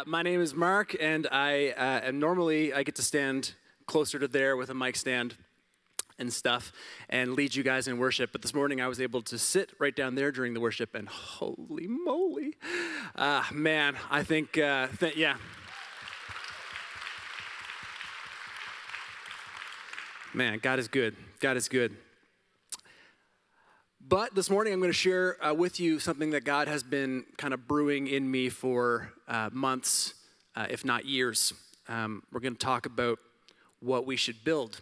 Uh, my name is Marc, and I uh, am normally I get to stand closer to there with a mic stand and stuff and lead you guys in worship. But this morning I was able to sit right down there during the worship, and holy moly, uh, man! I think uh, th- yeah. Man, God is good. God is good. But this morning, I'm going to share uh, with you something that God has been kind of brewing in me for uh, months, uh, if not years. Um, we're going to talk about what we should build.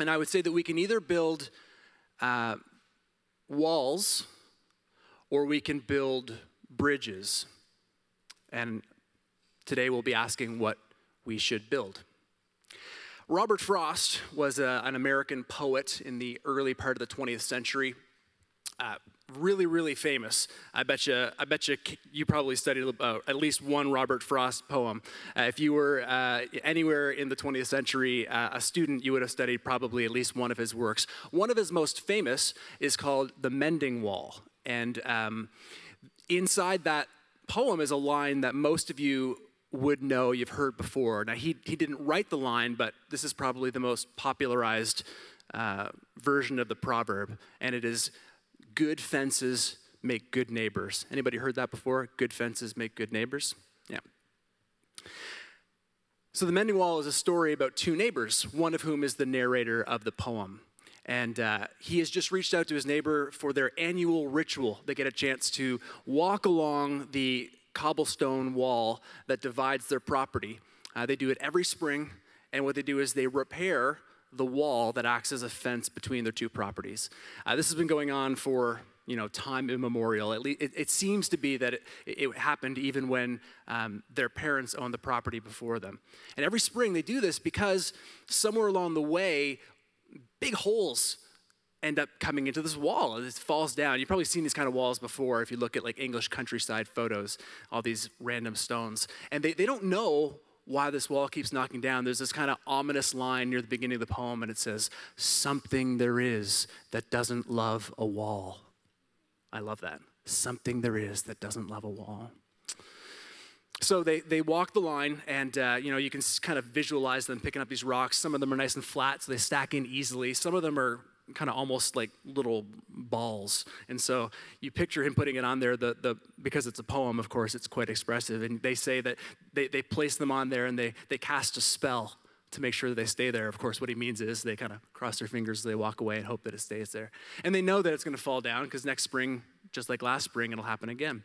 And I would say that we can either build uh, walls or we can build bridges. And today we'll be asking what we should build. Robert Frost was a, uh, an American poet in the early part of the 20th century. Uh, really, really famous. I bet you, I bet you, you probably studied uh, at least one Robert Frost poem. Uh, if you were uh, anywhere in the 20th century, uh, a student, you would have studied probably at least one of his works. One of his most famous is called "The Mending Wall," and um, inside that poem is a line that most of you would know you've heard before. Now, he, he didn't write the line, but this is probably the most popularized uh, version of the proverb, and it is good fences make good neighbors. Anybody heard that before? Good fences make good neighbors? Yeah. So the mending wall is a story about two neighbors, one of whom is the narrator of the poem. And uh, he has just reached out to his neighbor for their annual ritual. They get a chance to walk along the cobblestone wall that divides their property. Uh, they do it every spring, and what they do is they repair the wall that acts as a fence between their two properties. Uh, this has been going on for you know time immemorial. At least it, it seems to be that it, it happened even when um, their parents owned the property before them. And every spring they do this because somewhere along the way, big holes end up coming into this wall. and It falls down. You've probably seen these kind of walls before if you look at like English countryside photos, all these random stones. And they, they don't know why this wall keeps knocking down, there's this kind of ominous line near the beginning of the poem, and it says, Something there is that doesn't love a wall. I love that. Something there is that doesn't love a wall. So they, they walk the line, and uh, you know you can kind of visualize them picking up these rocks. Some of them are nice and flat, so they stack in easily. Some of them are kind of almost like little balls. And so you picture him putting it on there, the, the, because it's a poem, of course, it's quite expressive. And they say that they, they place them on there and they, they cast a spell to make sure that they stay there. Of course, what he means is they kind of cross their fingers, they walk away and hope that it stays there. And they know that it's going to fall down because next spring, just like last spring, it'll happen again.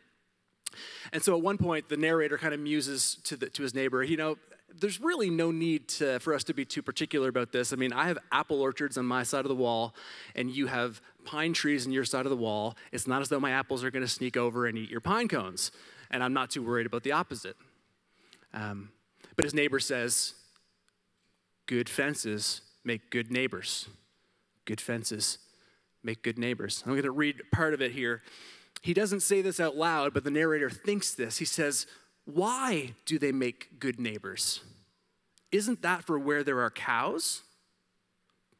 And so at one point, the narrator kind of muses to, the, to his neighbor, you know, there's really no need to, for us to be too particular about this. I mean, I have apple orchards on my side of the wall, and you have pine trees on your side of the wall. It's not as though my apples are going to sneak over and eat your pine cones, and I'm not too worried about the opposite. Um, but his neighbor says, Good fences make good neighbors. Good fences make good neighbors. I'm going to read part of it here. He doesn't say this out loud, but the narrator thinks this. He says, why do they make good neighbors? Isn't that for where there are cows?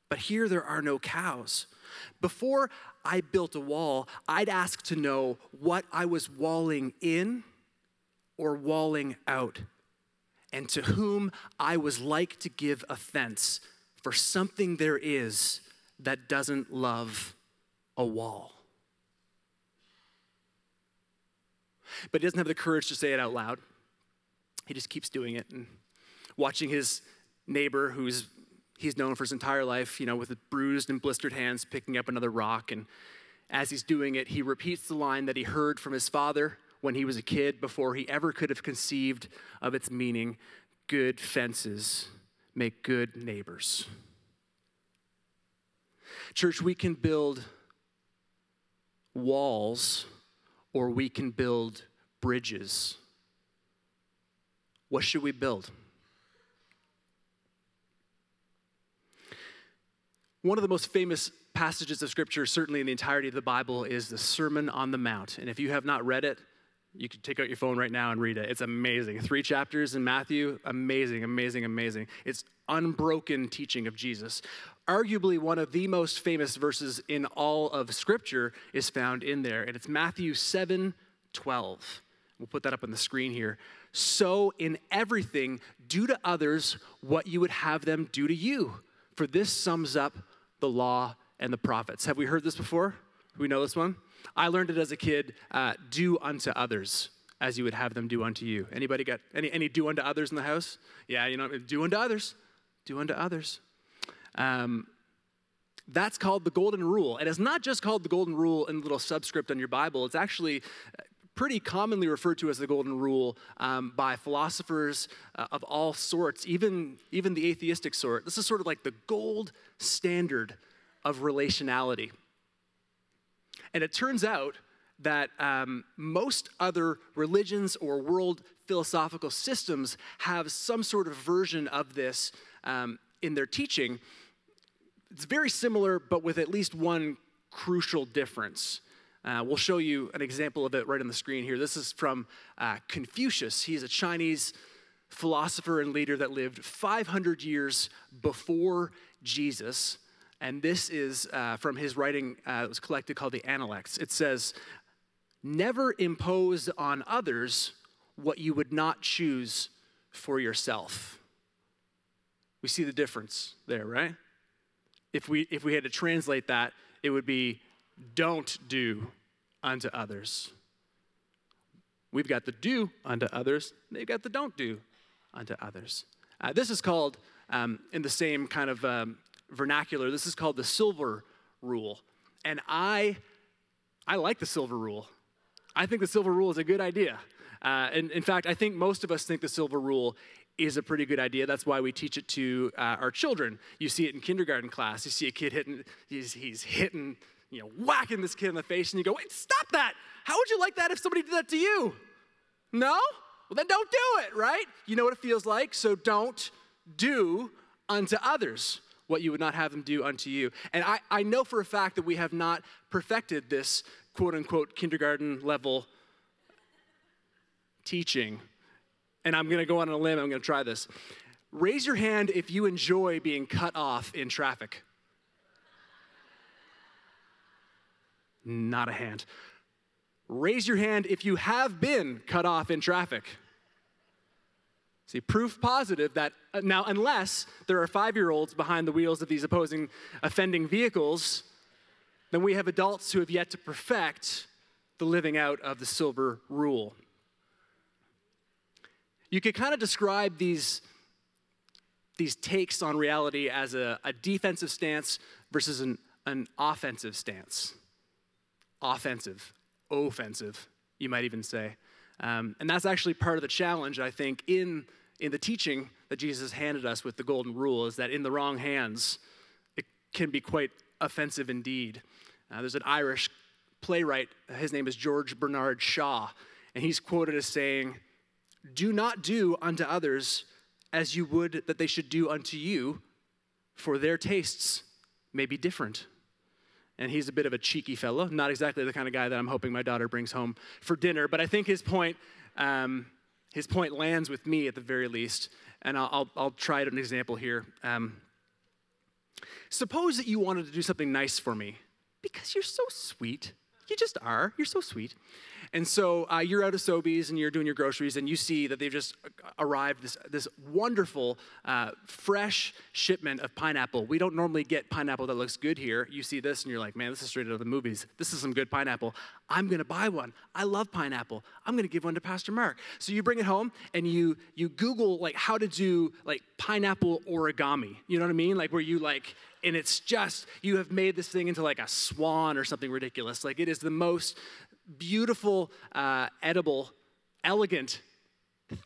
But here there are no cows. Before I built a wall, I'd ask to know what I was walling in or walling out, and to whom I was like to give offense for something there is that doesn't love a wall. But he doesn't have the courage to say it out loud. He just keeps doing it and watching his neighbor, who's he's known for his entire life, you know, with bruised and blistered hands, picking up another rock. And as he's doing it, he repeats the line that he heard from his father when he was a kid before he ever could have conceived of its meaning good fences make good neighbors. Church, we can build walls or we can build bridges. What should we build? One of the most famous passages of Scripture, certainly in the entirety of the Bible, is the Sermon on the Mount. And if you have not read it, you can take out your phone right now and read it. It's amazing. Three chapters in Matthew, amazing, amazing, amazing. It's unbroken teaching of Jesus. Arguably, one of the most famous verses in all of Scripture is found in there, and it's Matthew 7 12. We'll put that up on the screen here. so in everything, do to others what you would have them do to you. For this sums up the law and the prophets. Have we heard this before? we know this one? I learned it as a kid uh, do unto others as you would have them do unto you. Anybody got any, any do unto others in the house? Yeah, you know, do unto others. Do unto others. Um, that's called the golden rule. And it's not just called the golden rule in the little subscript on your Bible, it's actually pretty commonly referred to as the golden rule um, by philosophers uh, of all sorts, even, even the atheistic sort. This is sort of like the gold standard of relationality. And it turns out that um, most other religions or world philosophical systems have some sort of version of this um, in their teaching. It's very similar, but with at least one crucial difference. Uh, we'll show you an example of it right on the screen here. This is from uh, Confucius. He's a Chinese philosopher and leader that lived 500 years before Jesus. And this is uh, from his writing uh, that was collected called the Analects. It says, Never impose on others what you would not choose for yourself. We see the difference there, right? If we, if we had to translate that, it would be don't do unto others. We've got the do unto others, they've got the don't do unto others. Uh, this is called, um, in the same kind of um, vernacular, this is called the silver rule. And I, I like the silver rule. I think the silver rule is a good idea. Uh, and in fact, I think most of us think the silver rule is a pretty good idea. That's why we teach it to uh, our children. You see it in kindergarten class. You see a kid hitting, he's, he's hitting you know, whacking this kid in the face, and you go, wait, stop that. How would you like that if somebody did that to you? No? Well, then don't do it, right? You know what it feels like, so don't do unto others what you would not have them do unto you. And I, I know for a fact that we have not perfected this quote unquote kindergarten level teaching. And I'm gonna go on a limb, I'm gonna try this. Raise your hand if you enjoy being cut off in traffic. Not a hand. Raise your hand if you have been cut off in traffic. See, proof positive that uh, now, unless there are five year olds behind the wheels of these opposing offending vehicles, then we have adults who have yet to perfect the living out of the silver rule. You could kind of describe these, these takes on reality as a, a defensive stance versus an, an offensive stance offensive, offensive, you might even say. Um, and that's actually part of the challenge, I think, in, in the teaching that Jesus handed us with the golden rule is that in the wrong hands, it can be quite offensive indeed. Uh, there's an Irish playwright, his name is George Bernard Shaw, and he's quoted as saying, Do not do unto others as you would that they should do unto you, for their tastes may be different and he's a bit of a cheeky fellow, not exactly the kind of guy that I'm hoping my daughter brings home for dinner. But I think his point, um, his point lands with me at the very least, and I'll, I'll, I'll try an example here. Um, suppose that you wanted to do something nice for me because you're so sweet. You just are. You're so sweet. And so uh, you're out of Sobeys and you're doing your groceries and you see that they've just arrived this, this wonderful, uh, fresh shipment of pineapple. We don't normally get pineapple that looks good here. You see this and you're like, man, this is straight out of the movies. This is some good pineapple. I'm going to buy one. I love pineapple. I'm going to give one to Pastor Marc. So you bring it home and you, you Google like how to do like pineapple origami. You know what I mean? Like where you like, and it's just you have made this thing into like a swan or something ridiculous like it is the most beautiful, uh, edible, elegant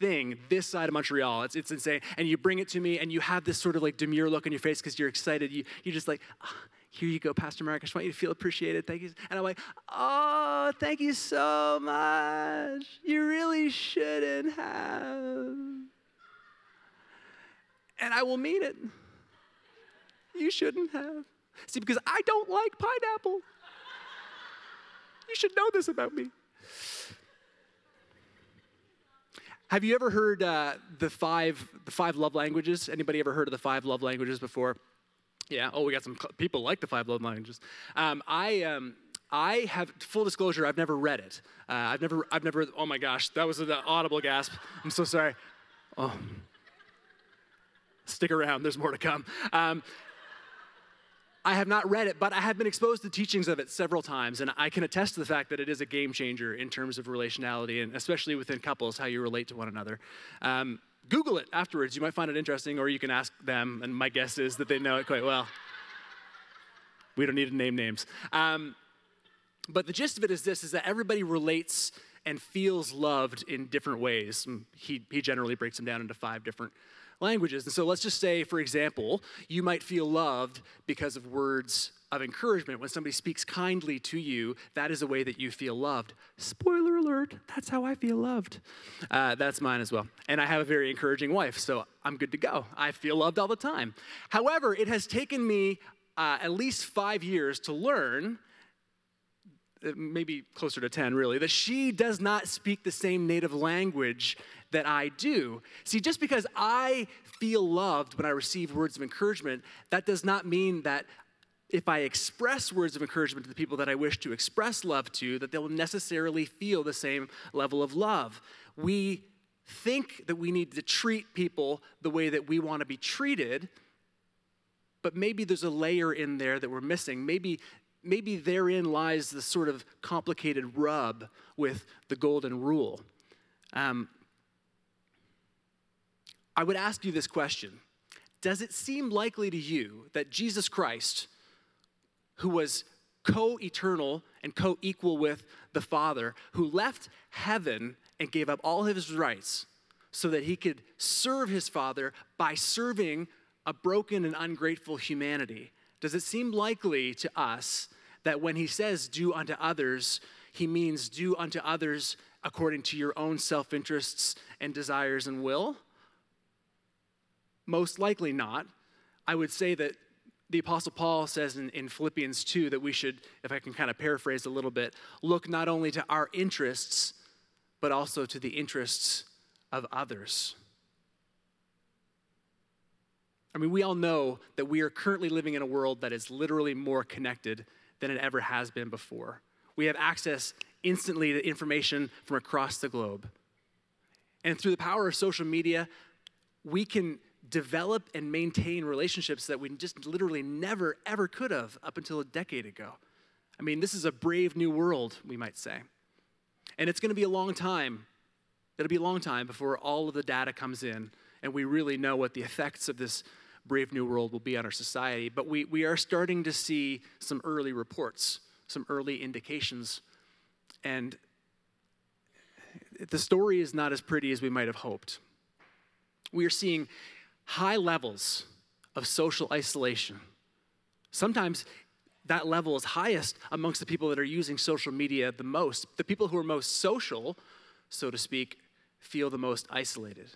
thing this side of Montreal. It's, it's insane. And you bring it to me, and you have this sort of like demure look on your face because you're excited. You, you're just like, oh, here you go, Pastor Marc. I just want you to feel appreciated. Thank you. And I'm like, oh, thank you so much. You really shouldn't have. And I will mean it. You shouldn't have. See, because I don't like pineapple. You should know this about me. Have you ever heard uh, the five the five love languages? Anybody ever heard of the five love languages before? Yeah. Oh, we got some people like the five love languages. Um, I um, I have full disclosure. I've never read it. Uh, I've never. I've never. Oh my gosh, that was an audible gasp. I'm so sorry. Oh, stick around. There's more to come. Um, I have not read it, but I have been exposed to teachings of it several times, and I can attest to the fact that it is a game changer in terms of relationality, and especially within couples, how you relate to one another. Google it afterwards. You might find it interesting, or you can ask them, and my guess is that they know it quite well. We don't need to name names. Um, but the gist of it is this: is that everybody relates and feels loved in different ways. He, he generally breaks them down into five different languages. And so let's just say, for example, you might feel loved because of words of encouragement. When somebody speaks kindly to you, that is a way that you feel loved. Spoiler alert, that's how I feel loved. Uh, that's mine as well. And I have a very encouraging wife, so I'm good to go. I feel loved all the time. However, it has taken me uh, at least five years to learn uh, maybe closer to 10 really, that she does not speak the same native language that I do. See, just because I feel loved when I receive words of encouragement, that does not mean that if I express words of encouragement to the people that I wish to express love to, that they'll necessarily feel the same level of love. We think that we need to treat people the way that we want to be treated, but maybe there's a layer in there that we're missing. Maybe maybe therein lies the sort of complicated rub with the golden rule. Um, I would ask you this question Does it seem likely to you that Jesus Christ, who was co eternal and co equal with the Father, who left heaven and gave up all his rights so that he could serve his Father by serving a broken and ungrateful humanity, does it seem likely to us that when he says do unto others, he means do unto others according to your own self interests and desires and will? Most likely not. I would say that the Apostle Paul says in, in, Philippians 2 that we should, if I can kind of paraphrase a little bit, look not only to our interests, but also to the interests of others. I mean, we all know that we are currently living in a world that is literally more connected than it ever has been before. We have access instantly to information from across the globe. And through the power of social media, we can develop and maintain relationships that we just literally never, ever could have up until a decade ago. I mean, this is a brave new world, we might say. And it's going to be a long time. It'll be a long time before all of the data comes in and we really know what the effects of this brave new world will be on our society. But we, we are starting to see some early reports, some early indications. And the story is not as pretty as we might have hoped. We are seeing high levels of social isolation. Sometimes that level is highest amongst the people that are using social media the most. The people who are most social, so to speak, feel the most isolated.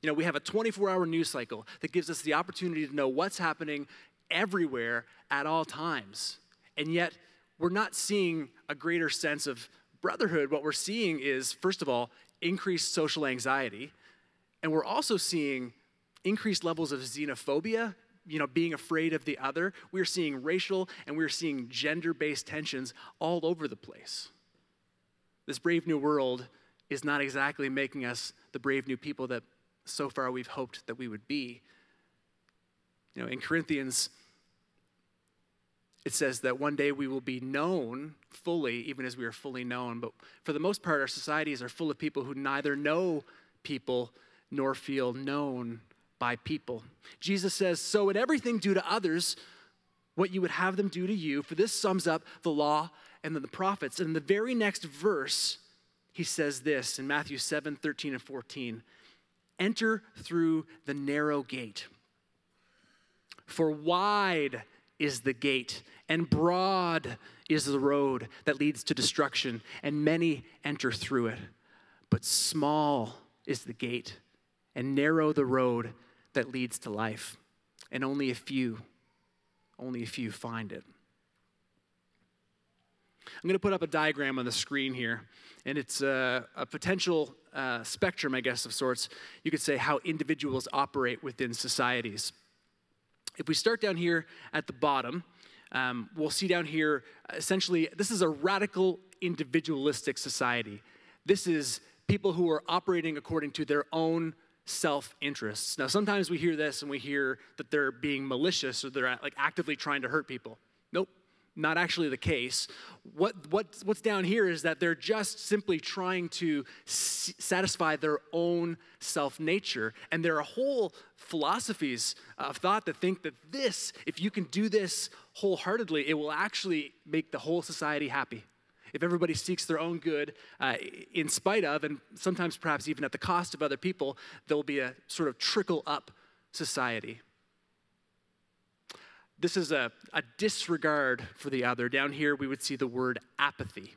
You know, we have a 24 hour news cycle that gives us the opportunity to know what's happening everywhere at all times. And yet, we're not seeing a greater sense of brotherhood. What we're seeing is, first of all, increased social anxiety. And we're also seeing increased levels of xenophobia, you know, being afraid of the other. We're seeing racial and we're seeing gender based tensions all over the place. This brave new world is not exactly making us the brave new people that so far we've hoped that we would be. You know, in Corinthians, it says that one day we will be known fully, even as we are fully known. But for the most part, our societies are full of people who neither know people nor feel known by people. Jesus says, So in everything, do to others what you would have them do to you, for this sums up the law and then the prophets. And in the very next verse, he says this in Matthew 7 13 and 14 Enter through the narrow gate. For wide is the gate, and broad is the road that leads to destruction, and many enter through it. But small is the gate, and narrow the road that leads to life, and only a few, only a few find it. I'm going to put up a diagram on the screen here, and it's a, a potential uh, spectrum, I guess, of sorts. You could say how individuals operate within societies. If we start down here at the bottom, um, we'll see down here essentially, this is a radical individualistic society. This is people who are operating according to their own self interests. Now, sometimes we hear this and we hear that they're being malicious or they're like actively trying to hurt people. Nope, not actually the case. What, what, what's down here is that they're just simply trying to s- satisfy their own self nature. And there are whole philosophies of thought that think that this, if you can do this wholeheartedly, it will actually make the whole society happy. If everybody seeks their own good uh, in spite of, and sometimes perhaps even at the cost of other people, there'll be a sort of trickle up society. This is a, a disregard for the other. Down here, we would see the word apathy.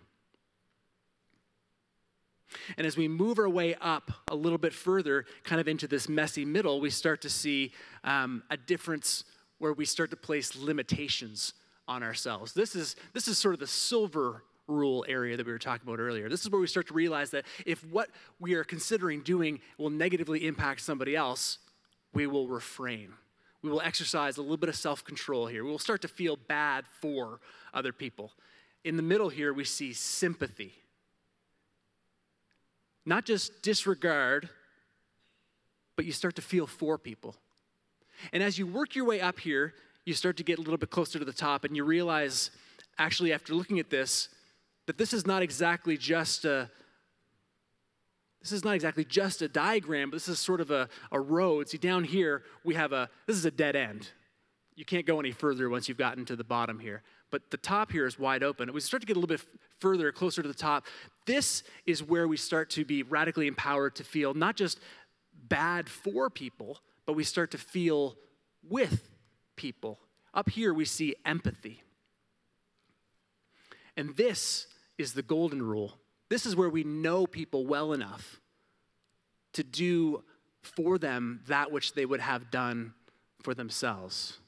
And as we move our way up a little bit further, kind of into this messy middle, we start to see um, a difference where we start to place limitations on ourselves. This is, this is sort of the silver rule area that we were talking about earlier. This is where we start to realize that if what we are considering doing will negatively impact somebody else, we will refrain we will exercise a little bit of self control here. We will start to feel bad for other people. In the middle here, we see sympathy. Not just disregard, but you start to feel for people. And as you work your way up here, you start to get a little bit closer to the top, and you realize, actually, after looking at this, that this is not exactly just a this is not exactly just a diagram, but this is sort of a, a road. See, down here, we have a, this is a dead end. You can't go any further once you've gotten to the bottom here. But the top here is wide open. We start to get a little bit further, closer to the top. This is where we start to be radically empowered to feel not just bad for people, but we start to feel with people. Up here, we see empathy. And this is the golden rule this is where we know people well enough to do for them that which they would have done for themselves.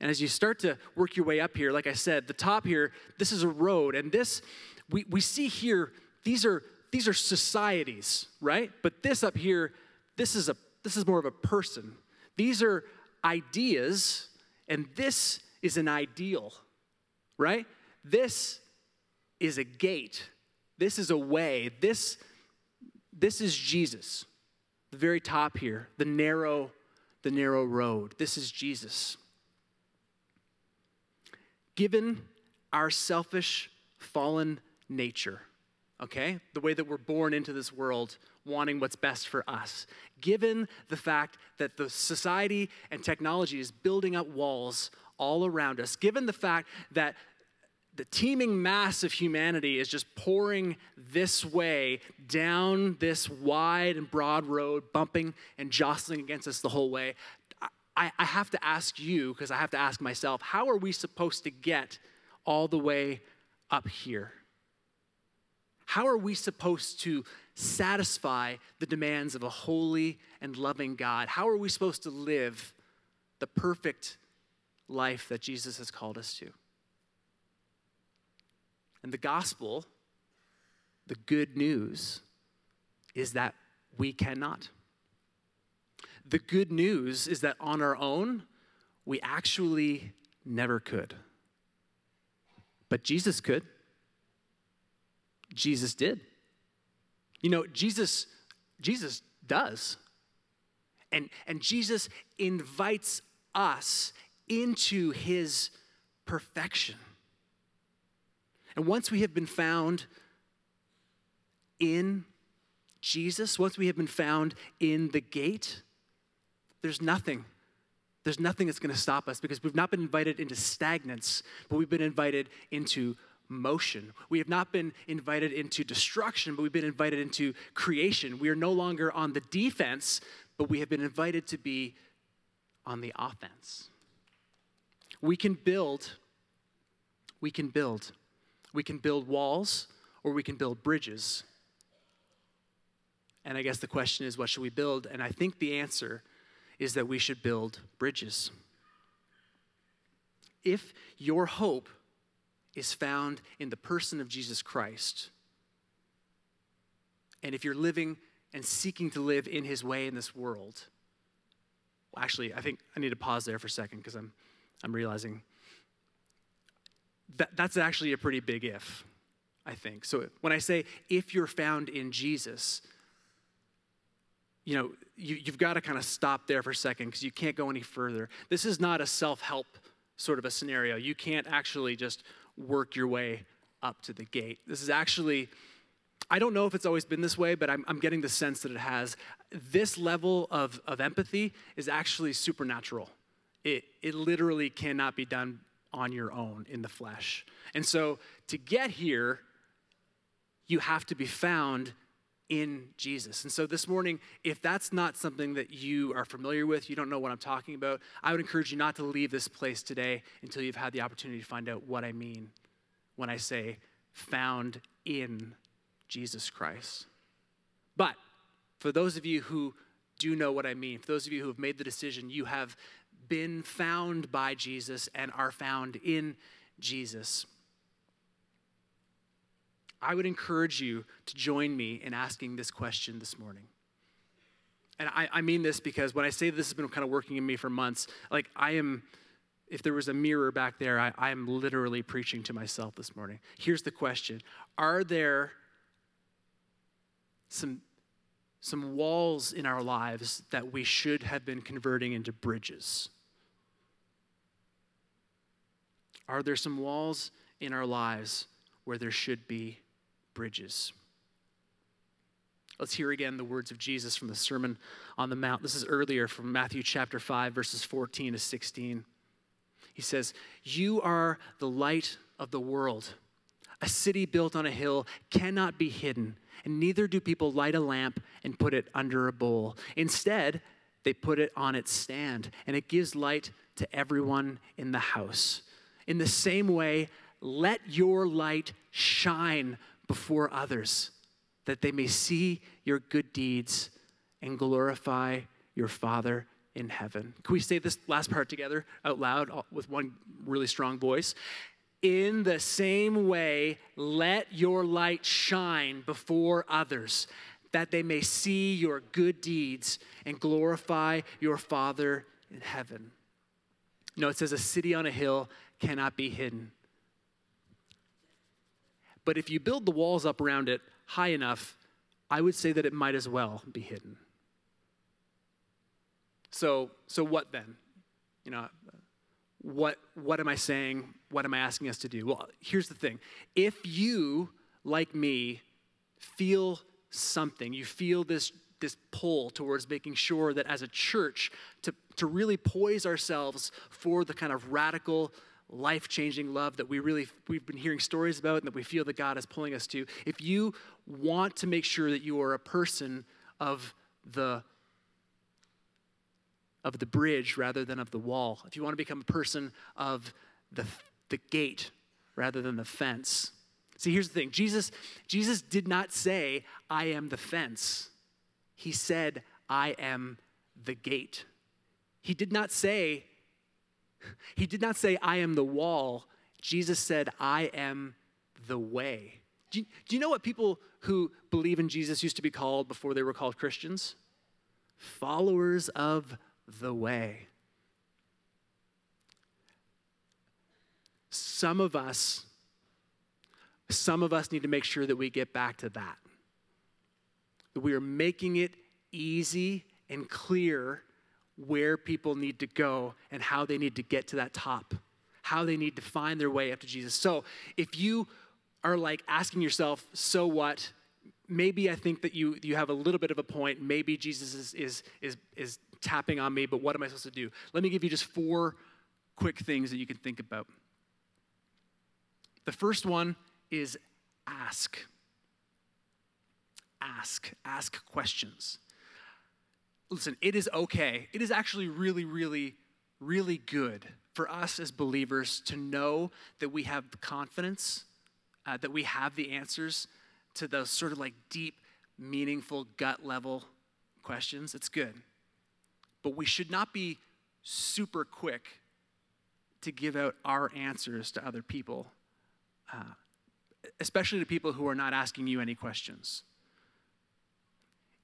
And as you start to work your way up here, like I said, the top here, this is a road. And this, we, we see here, these are these are societies, right? But this up here, this is a this is more of a person. These are ideas, and this is an ideal, right? This is a gate. This is a way. This, this is Jesus. The very top here, the narrow, the narrow road. This is Jesus. Given our selfish, fallen nature, okay? The way that we're born into this world wanting what's best for us. Given the fact that the society and technology is building up walls all around us, given the fact that the teeming mass of humanity is just pouring this way down this wide and broad road, bumping and jostling against us the whole way. I, I have to ask you, because I have to ask myself, how are we supposed to get all the way up here? How are we supposed to satisfy the demands of a holy and loving God? How are we supposed to live the perfect life that Jesus has called us to? And the gospel, the good news, is that we cannot. The good news is that on our own, we actually never could. But Jesus could. Jesus did. You know, Jesus, Jesus does. And, and Jesus invites us into his perfection. And once we have been found in Jesus, once we have been found in the gate, there's nothing. There's nothing that's going to stop us because we've not been invited into stagnance, but we've been invited into motion. We have not been invited into destruction, but we've been invited into creation. We are no longer on the defense, but we have been invited to be on the offense. We can build, we can build we can build walls or we can build bridges. And I guess the question is, what should we build? And I think the answer is that we should build bridges. If your hope is found in the person of Jesus Christ, and if you're living and seeking to live in his way in this world, well, actually, I think I need to pause there for a second because I'm, I'm realizing that, that's actually a pretty big if, I think. So when I say if you're found in Jesus, you know, you, have got to kind of stop there for a second because you can't go any further. This is not a self help sort of a scenario. You can't actually just work your way up to the gate. This is actually, I don't know if it's always been this way, but I'm, I'm getting the sense that it has. This level of, of empathy is actually supernatural. It, it literally cannot be done on your own in the flesh. And so to get here, you have to be found in Jesus. And so this morning, if that's not something that you are familiar with, you don't know what I'm talking about, I would encourage you not to leave this place today until you've had the opportunity to find out what I mean when I say found in Jesus Christ. But for those of you who do know what I mean, for those of you who have made the decision, you have been found by Jesus and are found in Jesus. I would encourage you to join me in asking this question this morning. And I, I, mean this because when I say this has been kind of working in me for months, like I am, if there was a mirror back there, I, I am literally preaching to myself this morning. Here's the question Are there some, some walls in our lives that we should have been converting into bridges? Are there some walls in our lives where there should be bridges. Let's hear again the words of Jesus from the Sermon on the Mount. This is earlier from Matthew chapter 5, verses 14 to 16. He says, You are the light of the world. A city built on a hill cannot be hidden, and neither do people light a lamp and put it under a bowl. Instead, they put it on its stand, and it gives light to everyone in the house. In the same way, let your light shine before others, that they may see your good deeds and glorify your Father in heaven. Can we say this last part together out loud with one really strong voice? In the same way, let your light shine before others, that they may see your good deeds and glorify your Father in heaven. No, it says a city on a hill cannot be hidden. But if you build the walls up around it high enough, I would say that it might as well be hidden. So, so what then? You know, what, what am I saying? What am I asking us to do? Well, here's the thing. If you, like me, feel something, you feel this, this pull towards making sure that as a church, to, to really poise ourselves for the kind of radical life-changing love that we really we've been hearing stories about and that we feel that God is pulling us to. If you want to make sure that you are a person of the of the bridge rather than of the wall, if you want to become a person of the the gate rather than the fence. See, here's the thing. Jesus Jesus did not say, "I am the fence." He said, "I am the gate." He did not say, he did not say, I am the wall. Jesus said, I am the way. Do you, do you, know what people who believe in Jesus used to be called before they were called Christians? Followers of the way. Some of us, some of us need to make sure that we get back to that. That we are making it easy and clear where people need to go and how they need to get to that top, how they need to find their way up to Jesus. So if you are like asking yourself, so what? Maybe I think that you, you have a little bit of a point. Maybe Jesus is, is, is, is tapping on me, but what am I supposed to do? Let me give you just four quick things that you can think about. The first one is ask. Ask. Ask questions listen, it is okay. It is actually really, really, really good for us as believers to know that we have confidence, uh, that we have the answers to those sort of like deep, meaningful, gut level questions. It's good. But we should not be super quick to give out our answers to other people, uh, especially to people who are not asking you any questions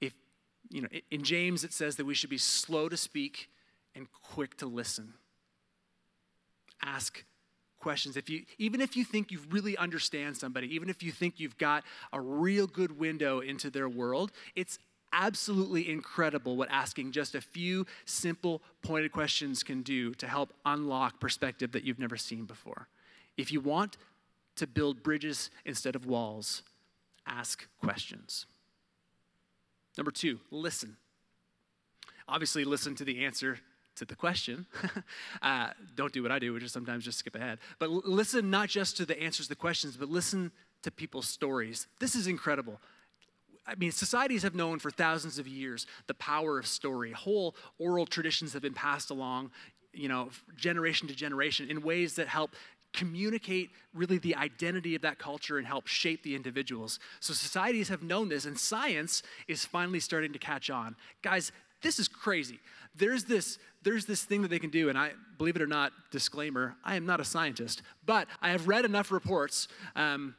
If, you know, in James it says that we should be slow to speak and quick to listen. ask questions. If you, even if you think you really understand somebody, even if you think you've got a real good window into their world, it's absolutely incredible what asking just a few simple, pointed questions can do to help unlock perspective that you've never seen before. If you want to build bridges instead of walls, ask questions. Number two, listen. Obviously, listen to the answer to the question. uh, don't do what I do, which is sometimes just skip ahead. But l- listen not just to the answers to the questions, but listen to people's stories. This is incredible. I mean, societies have known for thousands of years the power of story. Whole oral traditions have been passed along, you know, generation to generation in ways that help communicate really the identity of that culture and help shape the individuals. So societies have known this, and science is finally starting to catch on. Guys, this is crazy. There's this, there's this thing that they can do, and I believe it or not, disclaimer, I am not a scientist, but I have read enough reports. Um,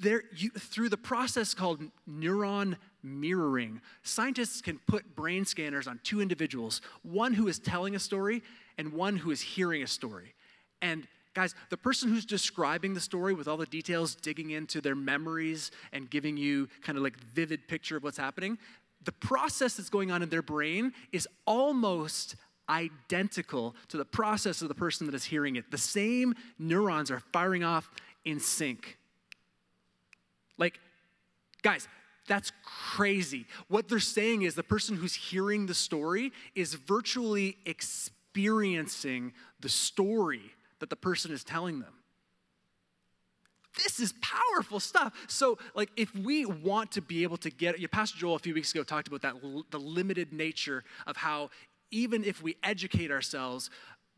there, you, through the process called neuron mirroring, scientists can put brain scanners on two individuals, one who is telling a story and one who is hearing a story. And guys, the person who's describing the story with all the details, digging into their memories and giving you kind of like vivid picture of what's happening, the process that's going on in their brain is almost identical to the process of the person that is hearing it. The same neurons are firing off in sync. Like, guys, that's crazy. What they're saying is the person who's hearing the story is virtually experiencing the story that the person is telling them. This is powerful stuff. So, like, if we want to be able to get, your Pastor Joel a few weeks ago talked about that, the limited nature of how even if we educate ourselves,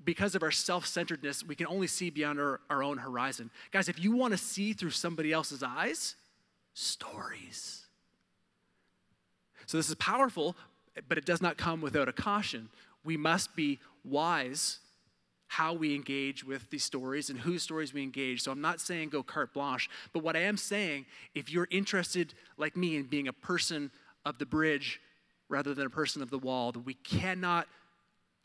because of our self centeredness, we can only see beyond our, our own horizon. Guys, if you want to see through somebody else's eyes, stories. So, this is powerful, but it does not come without a caution. We must be wise how we engage with these stories and whose stories we engage. So, I'm not saying go carte blanche, but what I am saying, if you're interested, like me, in being a person of the bridge rather than a person of the wall, that we cannot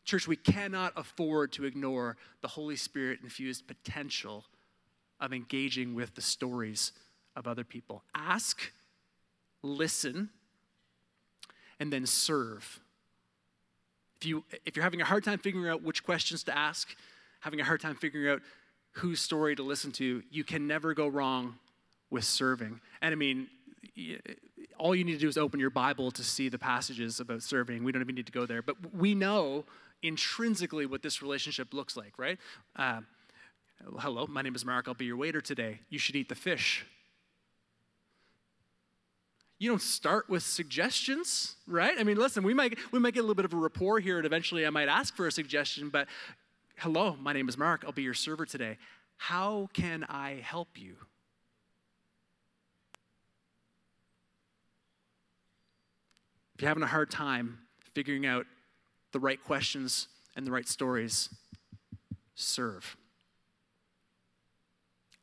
Church, we cannot afford to ignore the Holy Spirit infused potential of engaging with the stories of other people. Ask, listen, and then serve. If, you, if you're having a hard time figuring out which questions to ask, having a hard time figuring out whose story to listen to, you can never go wrong with serving. And I mean, all you need to do is open your Bible to see the passages about serving. We don't even need to go there. But we know intrinsically what this relationship looks like, right? Uh, hello, my name is Marc. I'll be your waiter today. You should eat the fish. You don't start with suggestions, right? I mean, listen, we might, we might get a little bit of a rapport here, and eventually I might ask for a suggestion, but hello, my name is Marc. I'll be your server today. How can I help you? If you're having a hard time figuring out the right questions and the right stories, serve.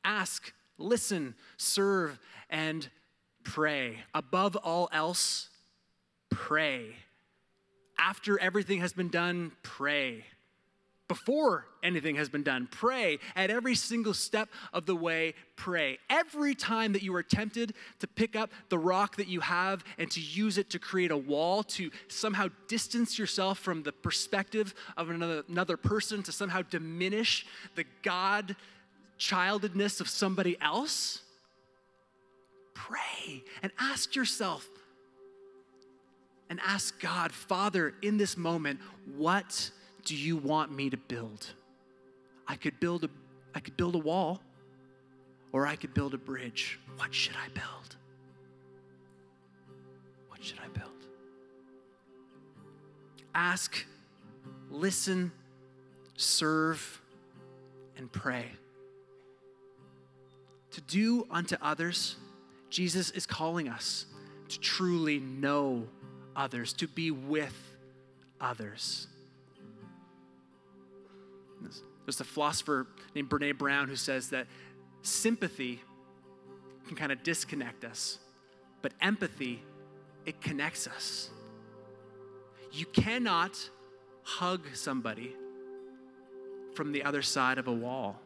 Ask, listen, serve, and pray. Above all else, pray. After everything has been done, pray. Before anything has been done, pray. At every single step of the way, pray. Every time that you are tempted to pick up the rock that you have and to use it to create a wall, to somehow distance yourself from the perspective of another, another person, to somehow diminish the God childedness of somebody else, pray and ask yourself and ask God, Father, in this moment, what do you want me to build? I could build a, I could build a wall or I could build a bridge. What should I build? What should I build? Ask, listen, serve, and pray. To do unto others Jesus is calling us to truly know others, to be with others. There's a philosopher named Brene Brown who says that sympathy can kind of disconnect us, but empathy, it connects us. You cannot hug somebody, from the other side of a wall.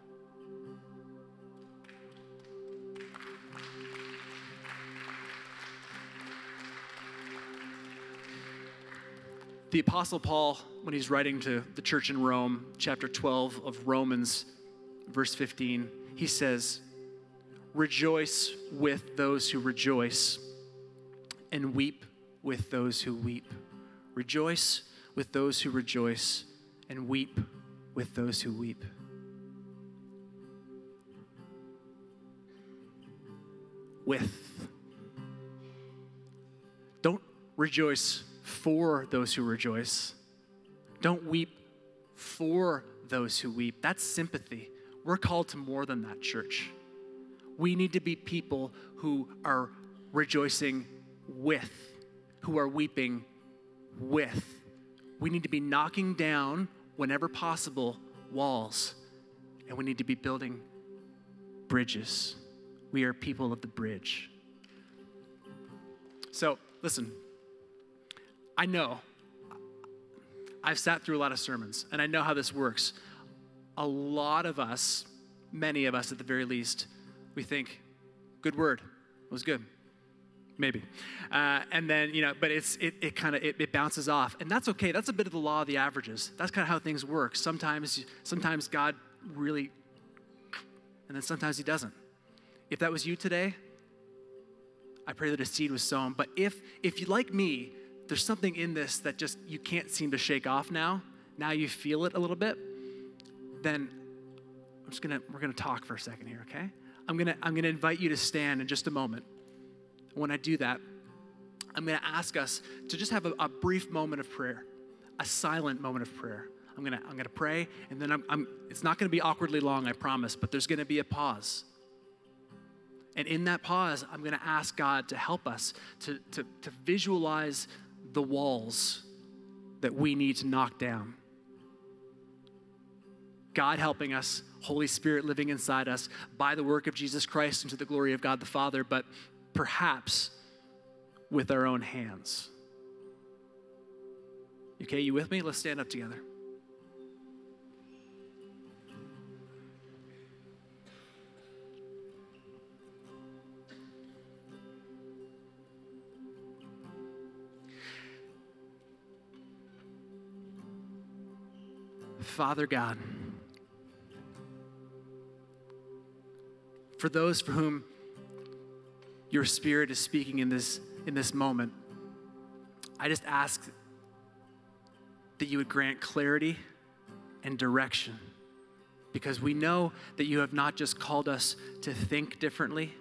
The Apostle Paul, when he's writing to the church in Rome, chapter 12 of Romans, verse 15, he says, Rejoice with those who rejoice, and weep with those who weep. Rejoice with those who rejoice, and weep with those who weep. With. Don't rejoice for those who rejoice. Don't weep for those who weep. That's sympathy. We're called to more than that, church. We need to be people who are rejoicing with, who are weeping with. We need to be knocking down, whenever possible, walls, and we need to be building bridges. We are people of the bridge. So, listen, I know. I've sat through a lot of sermons and I know how this works. A lot of us, many of us at the very least, we think, good word, it was good. Maybe. Uh, and then, you know, but it's, it, it kind of, it, it bounces off. And that's okay. That's a bit of the law of the averages. That's kind of how things work. Sometimes, sometimes God really, and then sometimes he doesn't. If that was you today, I pray that a seed was sown. But if, if you like me, there's something in this that just you can't seem to shake off now. Now you feel it a little bit. Then I'm just gonna we're gonna talk for a second here, okay? I'm gonna I'm gonna invite you to stand in just a moment. When I do that, I'm gonna ask us to just have a, a brief moment of prayer, a silent moment of prayer. I'm gonna I'm gonna pray, and then I'm, I'm it's not gonna be awkwardly long, I promise, but there's gonna be a pause. And in that pause, I'm going to ask God to help us to, to, to visualize the walls that we need to knock down. God helping us, Holy Spirit living inside us by the work of Jesus Christ into the glory of God the Father, but perhaps with our own hands. Okay, you with me? Let's stand up together. Father God, for those for whom your spirit is speaking in this, in this moment, I just ask that you would grant clarity and direction because we know that you have not just called us to think differently.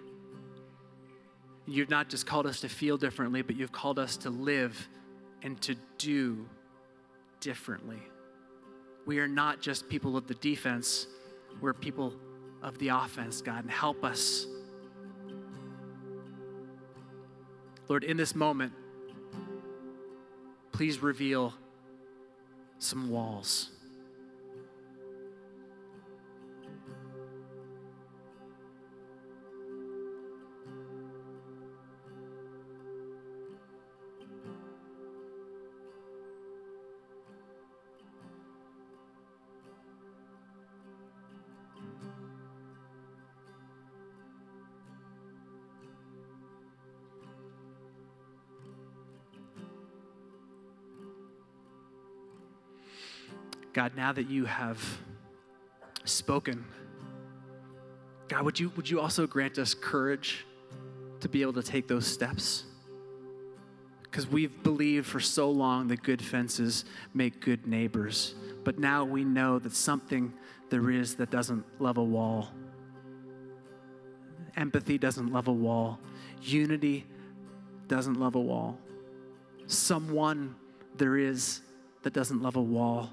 You've not just called us to feel differently, but you've called us to live and to do differently we are not just people of the defense, we're people of the offense, God, and help us. Lord, in this moment, please reveal some walls. God, now that you have spoken, God, would you, would you also grant us courage to be able to take those steps? Because we've believed for so long that good fences make good neighbors. But now we know that something there is that doesn't love a wall. Empathy doesn't love a wall. Unity doesn't love a wall. Someone there is that doesn't love a wall.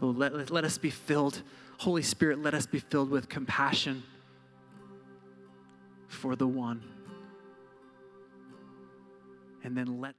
Let, let us be filled, Holy Spirit, let us be filled with compassion for the one. And then let.